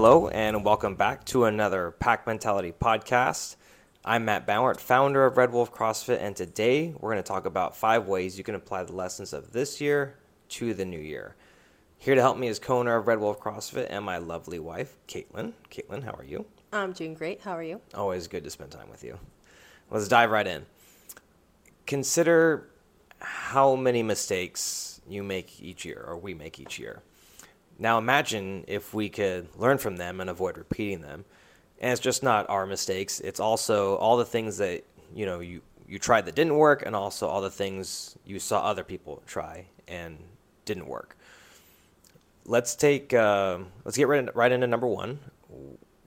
Hello, and welcome back to another Pack Mentality podcast. I'm Matt Bauert, founder of Red Wolf CrossFit, and today we're going to talk about five ways you can apply the lessons of this year to the new year. Here to help me is co owner of Red Wolf CrossFit and my lovely wife, Caitlin. Caitlin, how are you? I'm doing great. How are you? Always good to spend time with you. Let's dive right in. Consider how many mistakes you make each year, or we make each year. Now imagine if we could learn from them and avoid repeating them. And it's just not our mistakes, it's also all the things that, you know, you you tried that didn't work and also all the things you saw other people try and didn't work. Let's take uh, let's get right, right into number 1.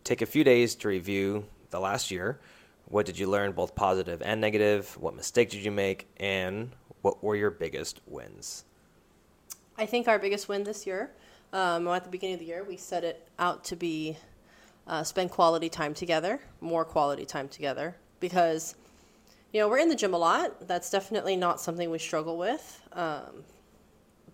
Take a few days to review the last year. What did you learn both positive and negative? What mistakes did you make and what were your biggest wins? I think our biggest win this year, um, at the beginning of the year, we set it out to be uh, spend quality time together, more quality time together, because you know we're in the gym a lot. That's definitely not something we struggle with, um,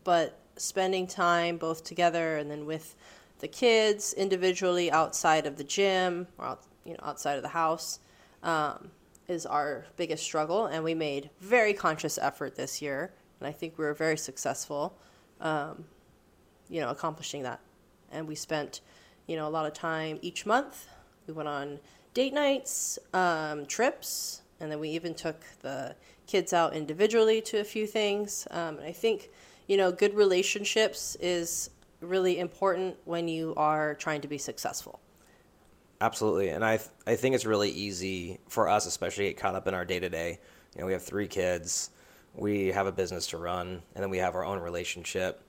but spending time both together and then with the kids individually outside of the gym or out, you know outside of the house um, is our biggest struggle, and we made very conscious effort this year, and I think we were very successful, um, you know, accomplishing that. And we spent, you know, a lot of time each month. We went on date nights, um, trips, and then we even took the kids out individually to a few things. Um, and I think, you know, good relationships is really important when you are trying to be successful. Absolutely, and I th- I think it's really easy for us, especially get caught up in our day to day. You know, we have three kids, we have a business to run, and then we have our own relationship,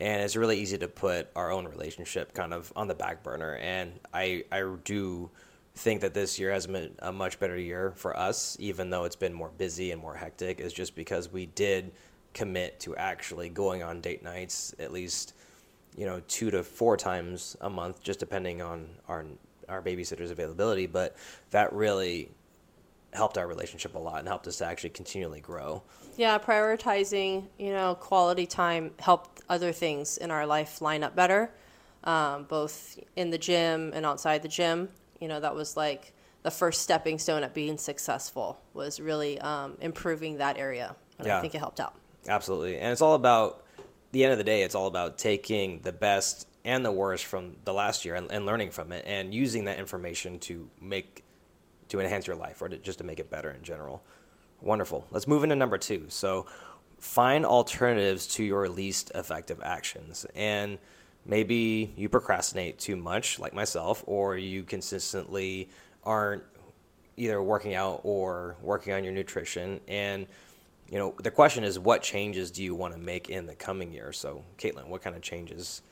and it's really easy to put our own relationship kind of on the back burner. And I I do think that this year has been a much better year for us, even though it's been more busy and more hectic. Is just because we did commit to actually going on date nights at least you know two to four times a month, just depending on our our babysitter's availability, but that really helped our relationship a lot and helped us to actually continually grow. Yeah, prioritizing, you know, quality time helped other things in our life line up better, um, both in the gym and outside the gym. You know, that was like the first stepping stone at being successful was really um, improving that area. And yeah. I think it helped out. Absolutely. And it's all about, the end of the day, it's all about taking the best and the worst from the last year and, and learning from it and using that information to make to enhance your life or to, just to make it better in general. Wonderful. Let's move into number two. So, find alternatives to your least effective actions. And maybe you procrastinate too much, like myself, or you consistently aren't either working out or working on your nutrition. And, you know, the question is, what changes do you want to make in the coming year? So, Caitlin, what kind of changes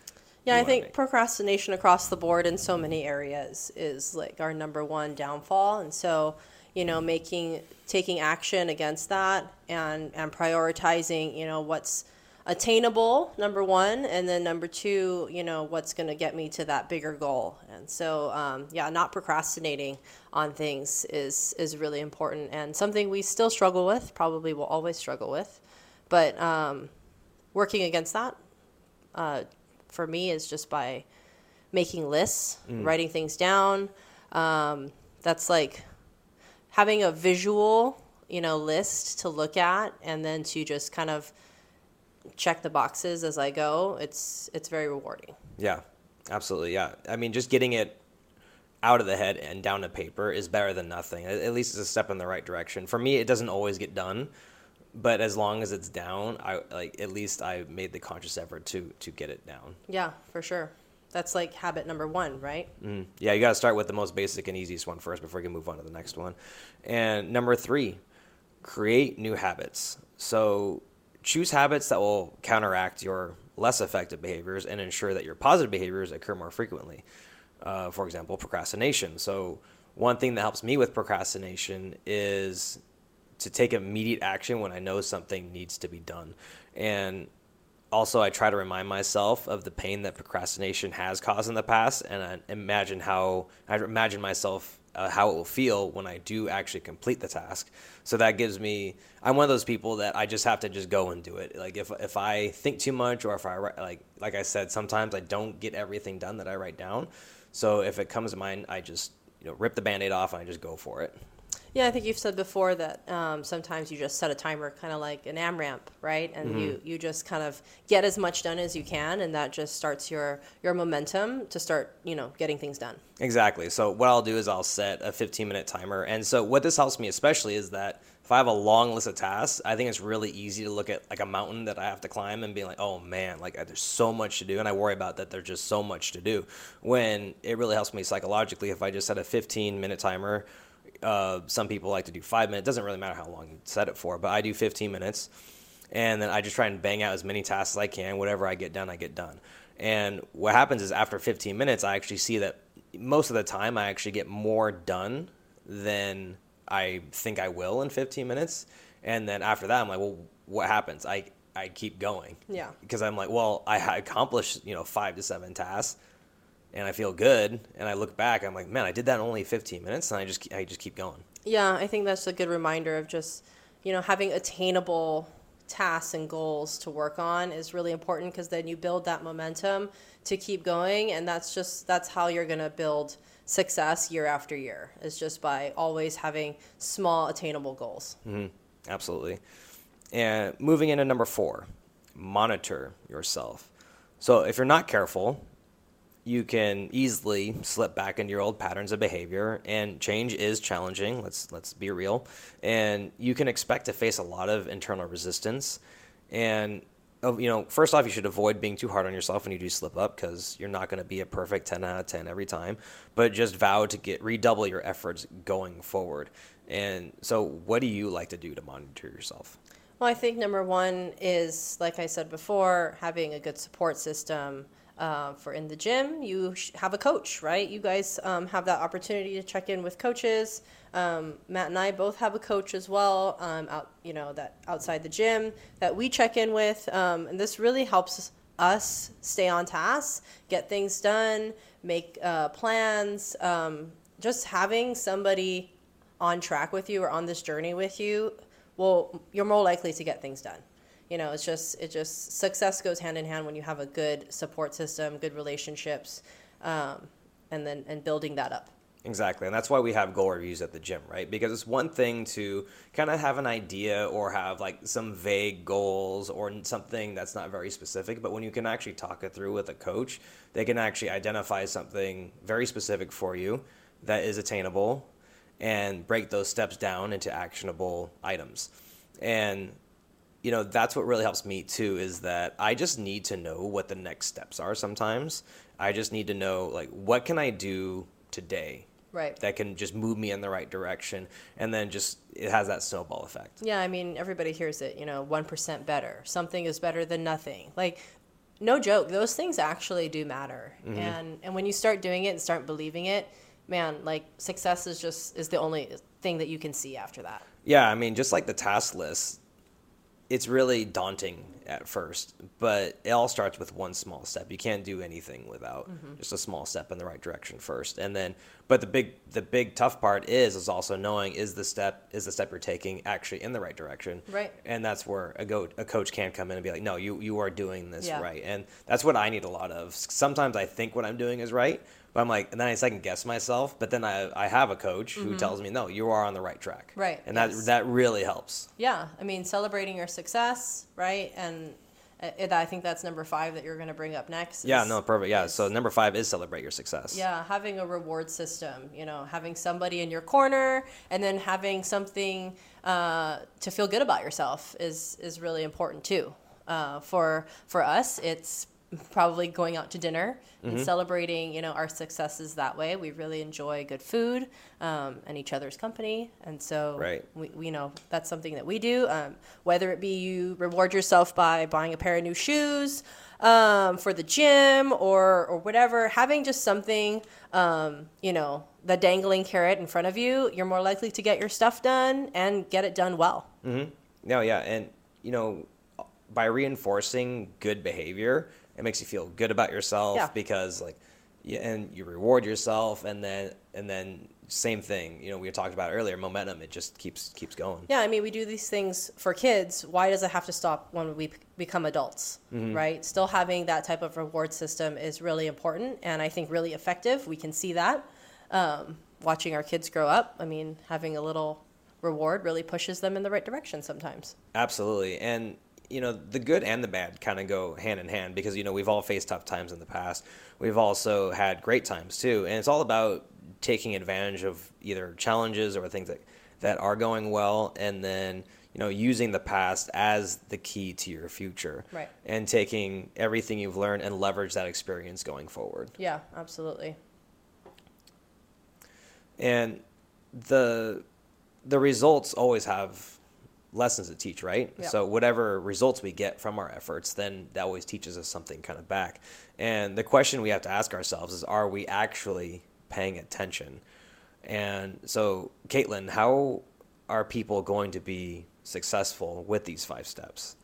yeah, I think procrastination across the board in so many areas is like our number one downfall. And so, you know, making taking action against that and and prioritizing, you know, what's attainable number one and then number two you know what's going to get me to that bigger goal and so um, yeah not procrastinating on things is is really important and something we still struggle with probably will always struggle with but um, working against that uh, for me is just by making lists, mm. writing things down. Um, that's like having a visual, you know, list to look at and then to just kind of check the boxes as I go. It's it's very rewarding. Yeah. Absolutely. Yeah. I mean, just getting it out of the head and down to paper is better than nothing. At least it's a step in the right direction. For me, it doesn't always get done, but as long as it's down, I like at least I made the conscious effort to to get it down. Yeah, for sure. That's like habit number one, right? Mm. Yeah, you got to start with the most basic and easiest one first before you can move on to the next one. And number three, create new habits. So choose habits that will counteract your less effective behaviors and ensure that your positive behaviors occur more frequently. Uh, for example, procrastination. So one thing that helps me with procrastination is to take immediate action when I know something needs to be done. And also, I try to remind myself of the pain that procrastination has caused in the past, and I imagine how I imagine myself uh, how it will feel when I do actually complete the task. So that gives me. I'm one of those people that I just have to just go and do it. Like if if I think too much, or if I like like I said, sometimes I don't get everything done that I write down. So if it comes to mind, I just you know rip the band-aid off and I just go for it. Yeah, I think you've said before that um, sometimes you just set a timer, kind of like an AMRAP, right? And Mm-hmm. you, you just kind of get as much done as you can, and that just starts your your momentum to start, you know, getting things done. Exactly. So what I'll do is I'll set a 15 minute timer. And so what this helps me especially is that if I have a long list of tasks, I think it's really easy to look at like a mountain that I have to climb and be like, oh man, like there's so much to do. And I worry about that there's just so much to do. When it really helps me psychologically if I just set a 15 minute timer. Uh, some people like to do five minutes. Doesn't really matter how long you set it for, but I do 15 minutes and then I just try and bang out as many tasks as I can. Whatever I get done, I get done. And what happens is after 15 minutes, I actually see that most of the time I actually get more done than I think I will in 15 minutes. And then after that, I'm like, well, what happens? I I keep going. Yeah. Because I'm like, well, I accomplished you know five to seven tasks, and I feel good. And I look back, I'm like, man, I did that in only 15 minutes, and I just I just keep going. Yeah, I think that's a good reminder of just, you know, having attainable tasks and goals to work on is really important because then you build that momentum to keep going and that's just that's how you're going to build success year after year is just by always having small attainable goals. Mm-hmm. Absolutely. And moving into number four, monitor yourself. So if you're not careful, you can easily slip back into your old patterns of behavior and change is challenging let's let's be real and you can expect to face a lot of internal resistance and uh, you know first off you should avoid being too hard on yourself when you do slip up because you're not going to be a perfect 10 out of 10 every time but just vow to get redouble your efforts going forward and so what do you like to do to monitor yourself Well, I think number one is, like I said before, having a good support system. Uh, for in the gym, you have a coach, right? You guys um, have that opportunity to check in with coaches. Um, Matt and I both have a coach as well, um, out you know that outside the gym that we check in with, um, and this really helps us stay on task, get things done, make uh, plans. Um, just having somebody on track with you or on this journey with you well you're more likely to get things done you know it's just it just success goes hand in hand when you have a good support system good relationships um, and then and building that up Exactly. And that's why we have goal reviews at the gym, right? Because it's one thing to kind of have an idea or have like some vague goals or something that's not very specific. But when you can actually talk it through with a coach, they can actually identify something very specific for you that is attainable and break those steps down into actionable items. And you know that's what really helps me too is that i just need to know what the next steps are sometimes. I just need to know like what can i do today Right. that can just move me in the right direction? And then just it has that snowball effect. Yeah i mean everybody hears it you know 1% better. Something is better than nothing. Like no joke those things actually do matter. Mm-hmm. And and when you start doing it and start believing it man like success is just is the only thing that you can see after that. Yeah i mean just like the task list it's really daunting at first but it all starts with one small step. You can't do anything without mm-hmm. just a small step in the right direction first. And then but the big the big tough part is is also knowing is the step is the step you're taking actually in the right direction? Right. and that's where a, go, a coach can come in and be like no you you are doing this Yeah. right. And that's what i need a lot of. Sometimes i think what i'm doing is right but i'm like and then i second guess myself but then i, I have a coach who tells me no you are on the right track Mm-hmm. Right, and that yes. that really helps Yeah, I mean, celebrating your success, right? And it, I think that's number five that you're going to bring up next. Yeah, no, perfect. Yeah. is- So number five is celebrate your success. Yeah, having a reward system, you know, having somebody in your corner and then having something uh, to feel good about yourself is, is really important too. Uh, for, for us, it's probably going out to dinner Mm-hmm. and celebrating, you know, our successes that way. We really enjoy good food um, and each other's company. And so Right. we, we know that's something that we do. Um, whether it be you reward yourself by buying a pair of new shoes um, for the gym or or whatever, having just something, um, you know, the dangling carrot in front of you, you're more likely to get your stuff done and get it done well. mm-hmm. No, yeah, and you know, by reinforcing good behavior, it makes you feel good about yourself Yeah. because like yeah, and you reward yourself, and then and then same thing. You know, we talked about earlier, momentum. It just keeps keeps going. Yeah, I mean, we do these things for kids. Why does it have to stop when we become adults, Mm-hmm. right? Still having that type of reward system is really important and I think really effective. We can see that. Um, watching our kids grow up, I mean, having a little reward really pushes them in the right direction sometimes. Absolutely. And you know, the good and the bad kind of go hand in hand because you know, we've all faced tough times in the past. We've also had great times too. And it's all about taking advantage of either challenges or things that that are going well and then, you know, using the past as the key to your future. Right. And taking everything you've learned and leverage that experience going forward. Yeah, absolutely. and the the results always have lessons to teach right? Yeah. so whatever results we get from our efforts then that always teaches us something kind of back. And the question we have to ask ourselves is are we actually paying attention? And so caitlin how are people going to be successful with these five steps?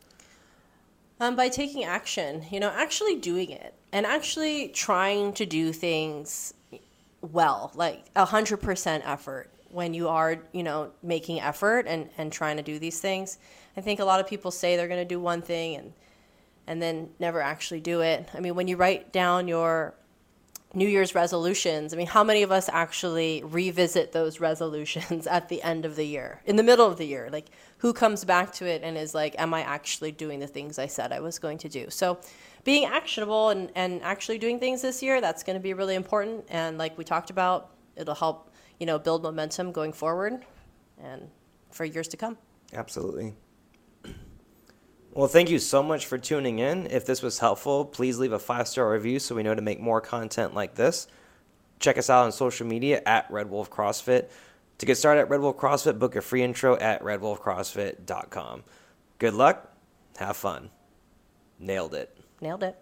Um, by taking action, you know, actually doing it and actually trying to do things well, like a hundred percent effort when you are, you know, making effort and, and trying to do these things. I think a lot of people say they're going to do one thing and, and then never actually do it. I mean, when you write down your New Year's resolutions, I mean, how many of us actually revisit those resolutions at the end of the year, in the middle of the year? Like, who comes back to it and is like, am I actually doing the things I said I was going to do? So, being actionable and, and actually doing things this year, that's going to be really important. And, like we talked about, it'll help, you know, build momentum going forward and for years to come. Absolutely. Well, thank you so much for tuning in. If this was helpful, please leave a five star review so we know to make more content like this. Check us out on social media at Red Wolf CrossFit. To get started at Red Wolf CrossFit, book a free intro at redwolfcrossfit.com. Good luck. Have fun. Nailed it. Nailed it.